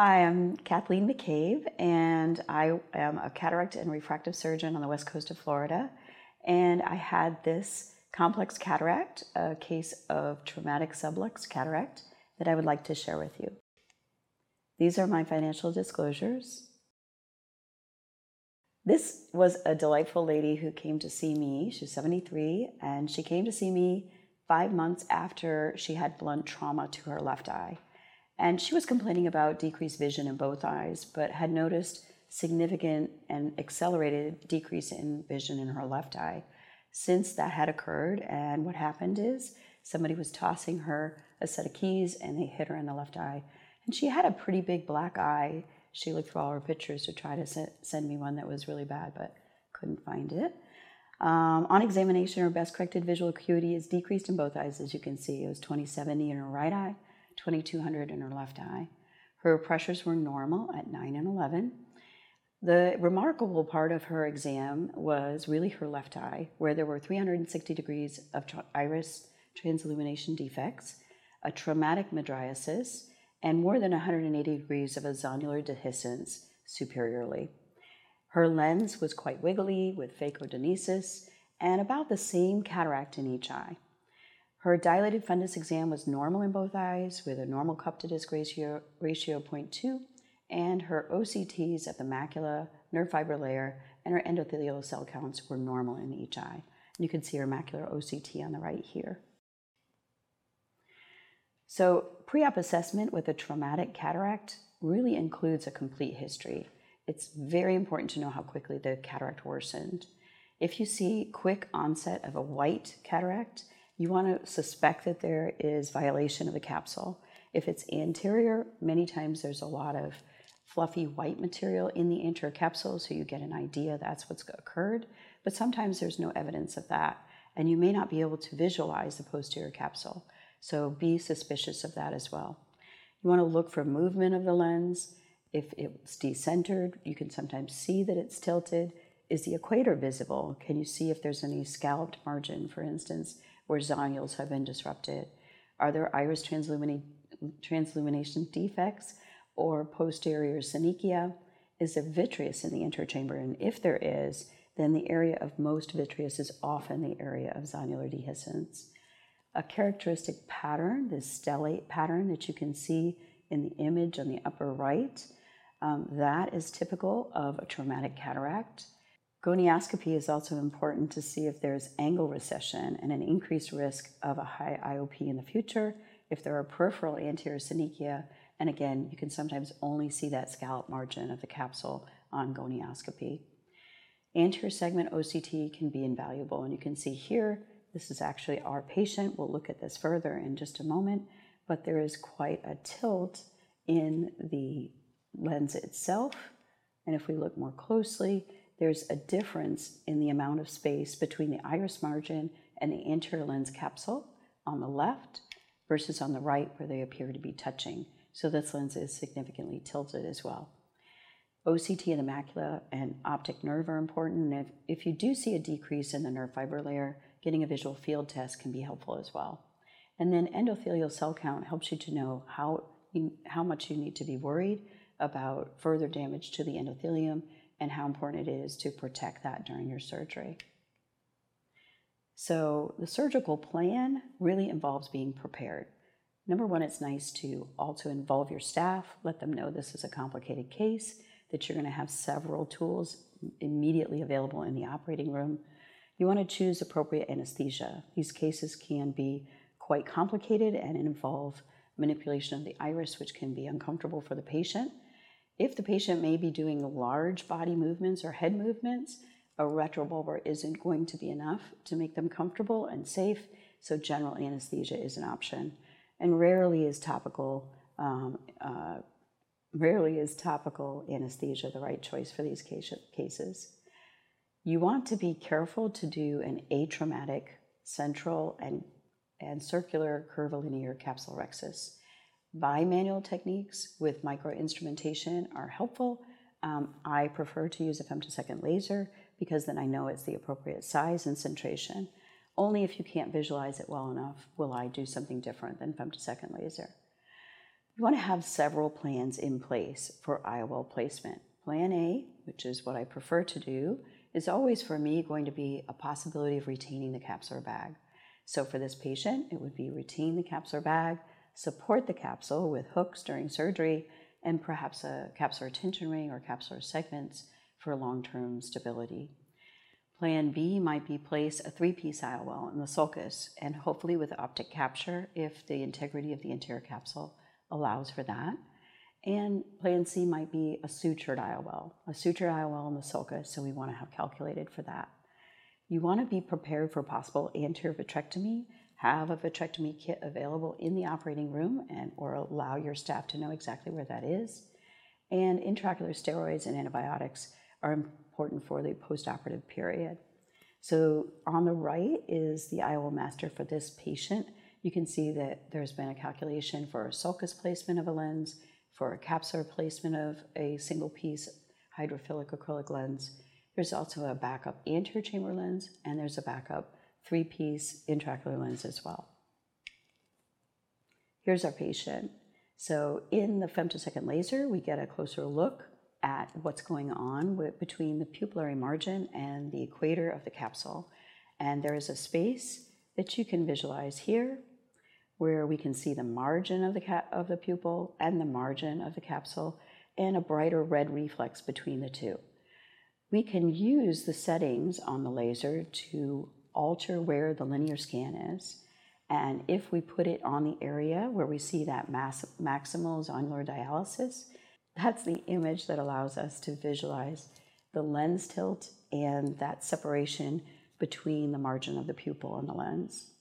Hi, I'm Cathleen McCabe, and I am a cataract and refractive surgeon on the west coast of Florida. And I had this complex cataract, a case of traumatic subluxed cataract, that I would like to share with you. These are my financial disclosures. This was a delightful lady who came to see me. She's 73, and she came to see me five months after she had blunt trauma to her left eye. And she was complaining about decreased vision in both eyes, but had noticed significant and accelerated decrease in vision in her left eye since that had occurred. And what happened is somebody was tossing her a set of keys and they hit her in the left eye. And she had a pretty big black eye. She looked through all her pictures to try to send me one that was really bad, but couldn't find it. Um, on examination, her best corrected visual acuity is decreased in both eyes, as you can see. It was 2070 in her right eye, 2200 in her left eye. Her pressures were normal at 9 and 11. The remarkable part of her exam was really her left eye, where there were 360 degrees of iris transillumination defects, a traumatic mydriasis, and more than 180 degrees of a zonular dehiscence superiorly. Her lens was quite wiggly with phacodenesis and about the same cataract in each eye. Her dilated fundus exam was normal in both eyes with a normal cup to disc ratio, ratio 0.2, and her OCTs at the macula, nerve fiber layer, and her endothelial cell counts were normal in each eye. You can see her macular OCT on the right here. So, pre op assessment with a traumatic cataract really includes a complete history it's very important to know how quickly the cataract worsened. If you see quick onset of a white cataract, you want to suspect that there is violation of the capsule. If it's anterior, many times there's a lot of fluffy white material in the anterior capsule, so you get an idea that's what's occurred. But sometimes there's no evidence of that, and you may not be able to visualize the posterior capsule. So be suspicious of that as well. You want to look for movement of the lens. If it's decentered, you can sometimes see that it's tilted. Is the equator visible? Can you see if there's any scalloped margin, for instance, where zonules have been disrupted? Are there iris transillumination defects or posterior synechia? Is there vitreous in the anterior chamber? And if there is, then the area of most vitreous is often the area of zonular dehiscence. A characteristic pattern, this stellate pattern that you can see in the image on the upper right, um, that is typical of a traumatic cataract. Gonioscopy is also important to see if there's angle recession and an increased risk of a high IOP in the future, if there are peripheral anterior synechia, and again, you can sometimes only see that scallop margin of the capsule on gonioscopy. Anterior segment OCT can be invaluable, and you can see here, this is actually our patient. We'll look at this further in just a moment, but there is quite a tilt in the lens itself. And if we look more closely, there's a difference in the amount of space between the iris margin and the anterior lens capsule on the left versus on the right where they appear to be touching. So this lens is significantly tilted as well. OCT in the macula and optic nerve are important. And if, if you do see a decrease in the nerve fiber layer, getting a visual field test can be helpful as well. And then endothelial cell count helps you to know how, you, how much you need to be worried about further damage to the endothelium and how important it is to protect that during your surgery. So, the surgical plan really involves being prepared. Number one, it's nice to also involve your staff, let them know this is a complicated case, that you're going to have several tools immediately available in the operating room. You want to choose appropriate anesthesia. These cases can be quite complicated and involve manipulation of the iris, which can be uncomfortable for the patient. If the patient may be doing large body movements or head movements, a retrobulbar isn't going to be enough to make them comfortable and safe, so general anesthesia is an option. And rarely is topical, um, uh, rarely is topical anesthesia the right choice for these cases. You want to be careful to do an atraumatic central and, and circular curvilinear capsulorhexis bimanual techniques with micro-instrumentation are helpful. Um, I prefer to use a femtosecond laser because then I know it's the appropriate size and centration. Only if you can't visualize it well enough will I do something different than femtosecond laser. You want to have several plans in place for IOL placement. Plan A, which is what I prefer to do, is always for me going to be a possibility of retaining the capsular bag. So for this patient, it would be retain the capsular bag, support the capsule with hooks during surgery, and perhaps a capsular tension ring or capsular segments for long-term stability. Plan B might be place a three-piece IOL in the sulcus and hopefully with optic capture if the integrity of the anterior capsule allows for that. And plan C might be a sutured IOL, a sutured IOL in the sulcus, so we want to have calculated for that. You want to be prepared for possible anterior vitrectomy, have a vitrectomy kit available in the operating room and or allow your staff to know exactly where that is. And intraocular steroids and antibiotics are important for the postoperative period. So on the right is the IOL master for this patient. You can see that there's been a calculation for a sulcus placement of a lens, for a capsular placement of a single piece hydrophilic acrylic lens. There's also a backup anterior chamber lens, and there's a backup three piece intraocular lens as well. Here's our patient. So in the femtosecond laser, we get a closer look at what's going on with, between the pupillary margin and the equator of the capsule. And there is a space that you can visualize here where we can see the margin of the, cap- of the pupil and the margin of the capsule and a brighter red reflex between the two. We can use the settings on the laser to alter where the linear scan is. And if we put it on the area where we see that mass, maximal zonular dialysis, that's the image that allows us to visualize the lens tilt and that separation between the margin of the pupil and the lens.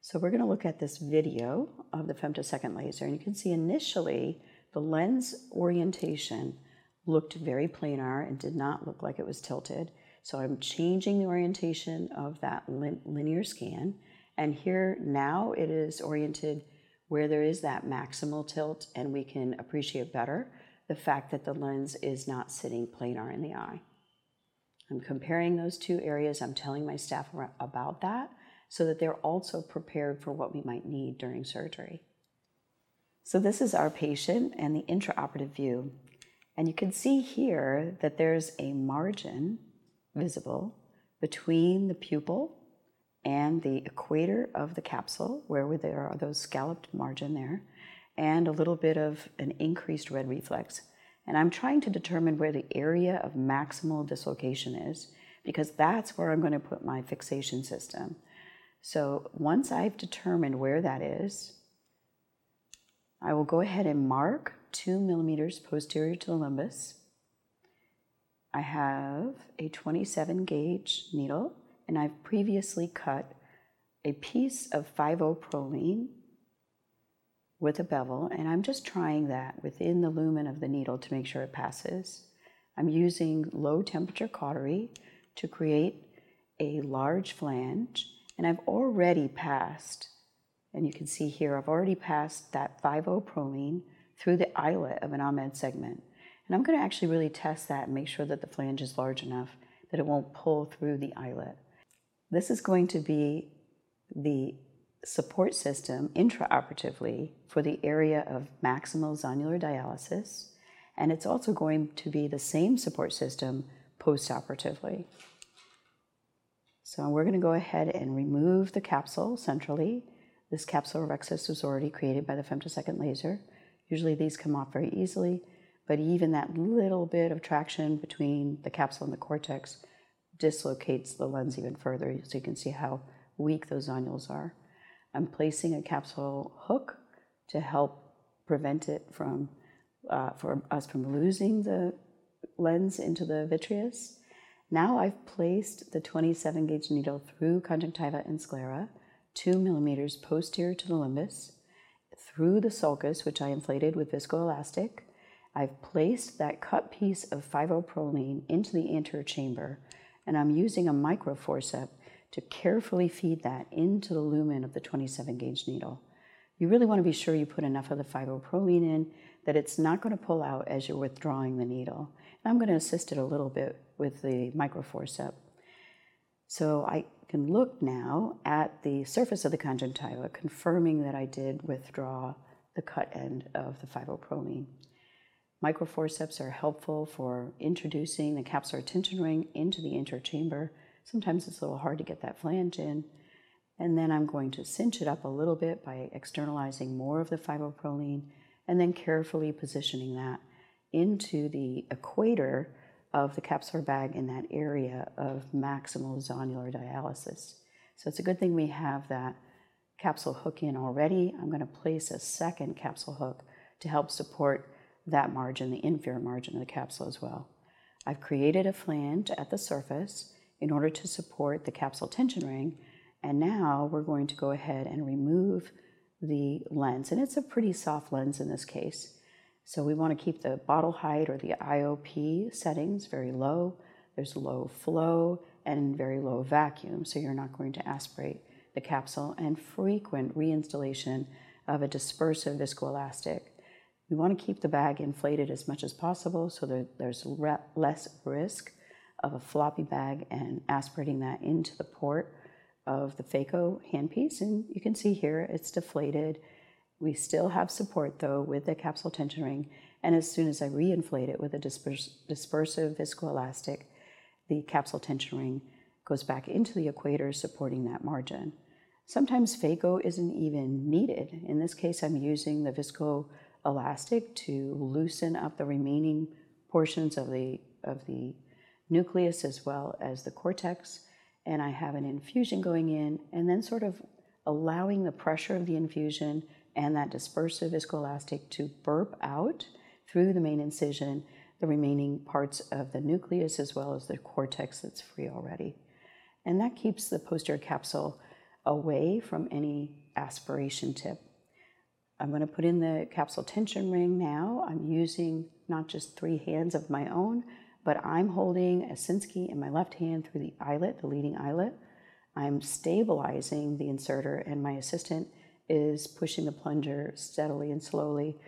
So we're going to look at this video of the femtosecond laser, and you can see initially the lens orientation looked very planar and did not look like it was tilted. So I'm changing the orientation of that lin linear scan, and here now it is oriented where there is that maximal tilt, and we can appreciate better the fact that the lens is not sitting planar in the eye. I'm comparing those two areas. I'm telling my staff about that so that they're also prepared for what we might need during surgery. So, this is our patient and the intraoperative view. And you can see here that there's a margin visible between the pupil and the equator of the capsule, where there are those scalloped margin there and a little bit of an increased red reflex. And I'm trying to determine where the area of maximal dislocation is because that's where I'm going to put my fixation system. So once I've determined where that is, I will go ahead and mark two millimeters posterior to the limbus. I have a 27 gauge needle and I've previously cut a piece of 5-O-Prolene with a bevel, and I'm just trying that within the lumen of the needle to make sure it passes. I'm using low temperature cautery to create a large flange, and I've already passed, and you can see here, I've already passed that 5-O-Prolene through the eyelet of an Ahmed segment. And I'm going to actually really test that and make sure that the flange is large enough that it won't pull through the eyelet. This is going to be the support system intraoperatively for the area of maximal zonular dialysis, and it's also going to be the same support system postoperatively. So we're going to go ahead and remove the capsule centrally. This capsular rhexis was already created by the femtosecond laser. Usually these come off very easily, but even that little bit of traction between the capsule and the cortex dislocates the lens even further, so you can see how weak those zonules are. I'm placing a capsule hook to help prevent it from, uh, for us from losing the lens into the vitreous. Now I've placed the 27 gauge needle through conjunctiva and sclera, two millimeters posterior to the limbus, through the sulcus, which I inflated with viscoelastic. I've placed that cut piece of 5-O-Prolene into the anterior chamber, and I'm using a microforcep to carefully feed that into the lumen of the 27 gauge needle. You really want to be sure you put enough of the 5-O-Prolene in that it's not going to pull out as you're withdrawing the needle. And I'm going to assist it a little bit with the microforcep. So I can look now at the surface of the conjunctiva, confirming that I did withdraw the cut end of the 5-O-Prolene. Microforceps are helpful for introducing the capsular tension ring into the anterior chamber. Sometimes it's a little hard to get that flange in. And then I'm going to cinch it up a little bit by externalizing more of the 5-O-Prolene and then carefully positioning that into the equator of the capsular bag in that area of maximal zonular dialysis. So it's a good thing we have that capsule hook in already. I'm going to place a second capsule hook to help support that margin, the inferior margin of the capsule as well. I've created a flange at the surface in order to support the capsule tension ring, and now we're going to go ahead and remove the lens, and it's a pretty soft lens in this case. So we want to keep the bottle height or the IOP settings very low. There's low flow and very low vacuum, so you're not going to aspirate the capsule, and frequent reinstallation of a dispersive viscoelastic. We want to keep the bag inflated as much as possible so that there's less risk of a floppy bag and aspirating that into the port of the phaco handpiece. And you can see here it's deflated. We still have support though with the capsule tension ring. And as soon as I reinflate it with a dispers- dispersive viscoelastic, the capsule tension ring goes back into the equator supporting that margin. Sometimes phaco isn't even needed. In this case, I'm using the viscoelastic to loosen up the remaining portions of the, of the nucleus as well as the cortex. And I have an infusion going in and then sort of allowing the pressure of the infusion and that dispersive viscoelastic to burp out through the main incision the remaining parts of the nucleus as well as the cortex that's free already. And that keeps the posterior capsule away from any aspiration tip. I'm going to put in the capsule tension ring now. I'm using not just three hands of my own, but I'm holding a Sinskey in my left hand through the eyelet, the leading eyelet. I'm stabilizing the inserter, and my assistant is pushing the plunger steadily and slowly.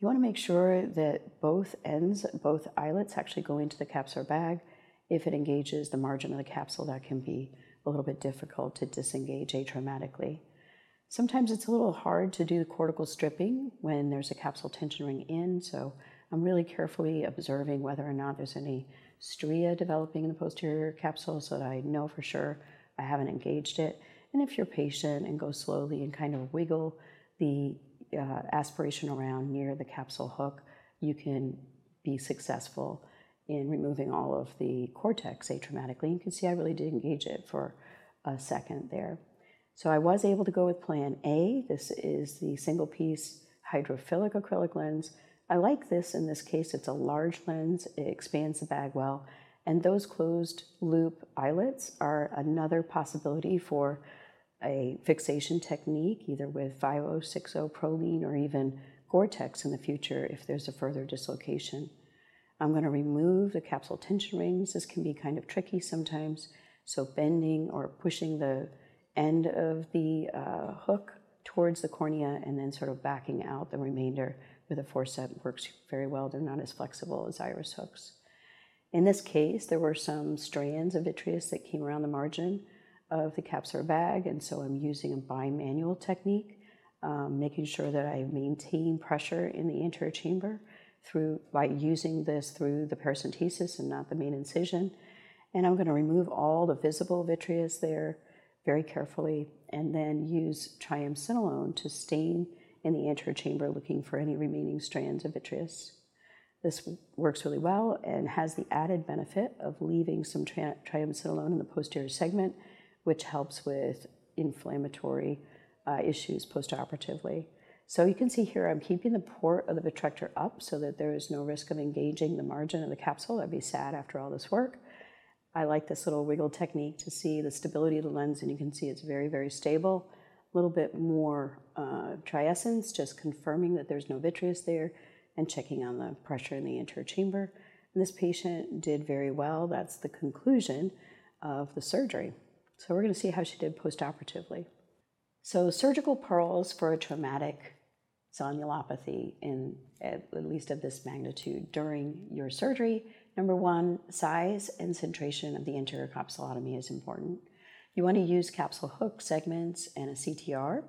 You want to make sure that both ends, both eyelets actually go into the capsular bag. If it engages the margin of the capsule, that can be a little bit difficult to disengage atraumatically. Sometimes it's a little hard to do the cortical stripping when there's a capsule tension ring in, so I'm really carefully observing whether or not there's any stria developing in the posterior capsule so that I know for sure I haven't engaged it. And if you're patient and go slowly and kind of wiggle the uh, aspiration around near the capsule hook, you can be successful in removing all of the cortex atraumatically. You can see I really did engage it for a second there. So I was able to go with plan A. This is the single piece hydrophilic acrylic lens. I like this in this case. It's a large lens. It expands the bag well. And those closed loop eyelets are another possibility for a fixation technique, either with 5060 Prolene or even Gore-Tex in the future if there's a further dislocation. I'm going to remove the capsule tension rings. This can be kind of tricky sometimes. So bending or pushing the end of the uh, hook towards the cornea and then sort of backing out the remainder with a forceps works very well. They're not as flexible as iris hooks. In this case, there were some strands of vitreous that came around the margin of the capsular bag, and so I'm using a bimanual technique, um, making sure that I maintain pressure in the anterior chamber through by using this through the paracentesis and not the main incision. And I'm going to remove all the visible vitreous there very carefully and then use triamcinolone to stain in the anterior chamber looking for any remaining strands of vitreous. This works really well and has the added benefit of leaving some tri- triamcinolone in the posterior segment, which helps with inflammatory uh, issues postoperatively. So you can see here I'm keeping the port of the vitrector up so that there is no risk of engaging the margin of the capsule. That'd be sad after all this work. I like this little wiggle technique to see the stability of the lens, and you can see it's very, very stable. A little bit more uh, just confirming that there's no vitreous there, and checking on the pressure in the anterior chamber. And this patient did very well. That's the conclusion of the surgery. So we're going to see how she did postoperatively. So surgical pearls for a traumatic zonulopathy in at least of this magnitude during your surgery. Number one, size and centration of the anterior capsulotomy is important. You want to use capsule hook segments and a CTR.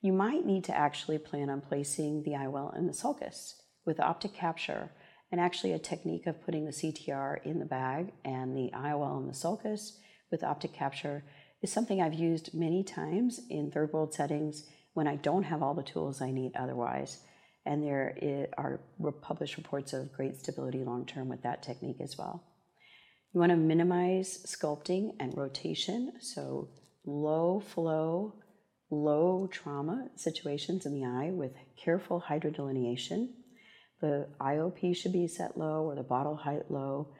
You might need to actually plan on placing the IOL in the sulcus with optic capture and actually a technique of putting the CTR in the bag and the IOL in the sulcus with optic capture is something I've used many times in third world settings when I don't have all the tools I need otherwise. And there are published reports of great stability long term with that technique as well. You want to minimize sculpting and rotation, so low flow, low trauma situations in the eye with careful hydrodelineation. The IOP should be set low or the bottle height low.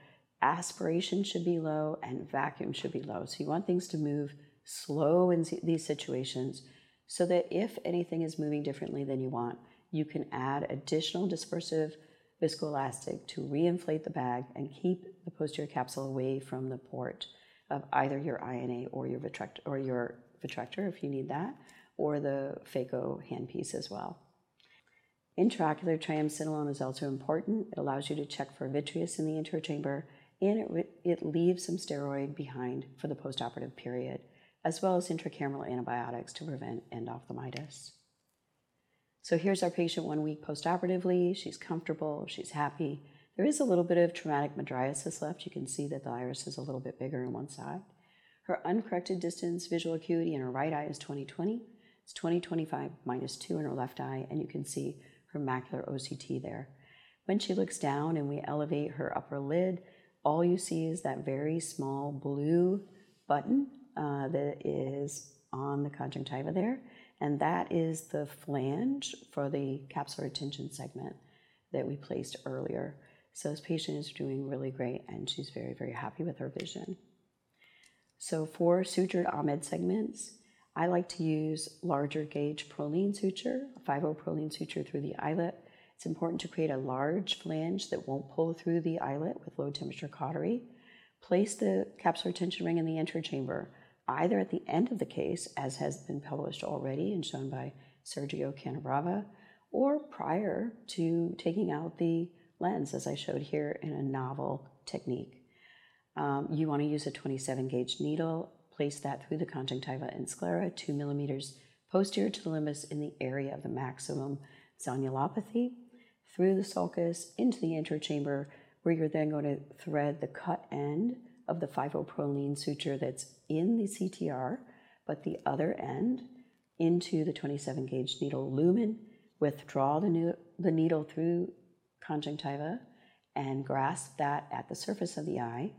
Aspiration should be low and vacuum should be low. So you want things to move slow in these situations so that if anything is moving differently than you want, you can add additional dispersive viscoelastic to reinflate the bag and keep the posterior capsule away from the port of either your INA or your vitrector, or your vitrector if you need that, or the phaco handpiece as well. Intraocular triamcinolone is also important. It allows you to check for vitreous in the anterior chamber, and it, it leaves some steroid behind for the postoperative period, as well as intracameral antibiotics to prevent endophthalmitis. So here's our patient one week postoperatively. She's comfortable, she's happy. There is a little bit of traumatic mydriasis left. You can see that the iris is a little bit bigger on one side. Her uncorrected distance visual acuity in her right eye is 20/20. It's 20/25 minus 2 in her left eye, and you can see her macular OCT there. When she looks down and we elevate her upper lid, all you see is that very small blue button uh, that is on the conjunctiva there and that is the flange for the capsular retention segment that we placed earlier. So this patient is doing really great and she's very, very happy with her vision. So for sutured Ahmed segments, I like to use larger gauge Prolene suture, a 5 Prolene suture through the eyelet. It's important to create a large flange that won't pull through the eyelet with low temperature cautery. Place the capsular retention ring in the anterior chamber either at the end of the case, as has been published already and shown by Sergio Canabrava, or prior to taking out the lens, as I showed here in a novel technique. Um, you want to use a 27 gauge needle, place that through the conjunctiva and sclera, two millimeters posterior to the limbus in the area of the maximum zonulopathy, through the sulcus into the anterior chamber, where you're then going to thread the cut end of the 5-Prolene suture that's in the CTR, but the other end into the 27 gauge needle lumen, withdraw the, the needle through conjunctiva and grasp that at the surface of the eye,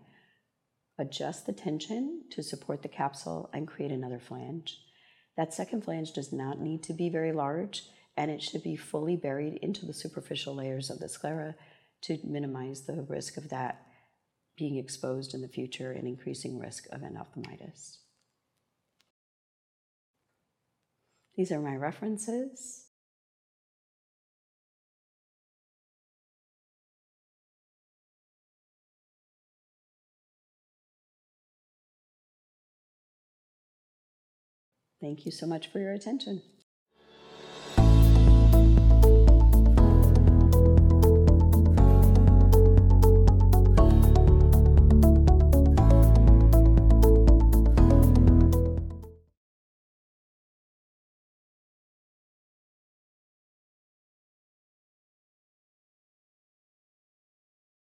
adjust the tension to support the capsule and create another flange. That second flange does not need to be very large and it should be fully buried into the superficial layers of the sclera to minimize the risk of that being exposed in the future and increasing risk of endophthalmitis. These are my references. Thank you so much for your attention.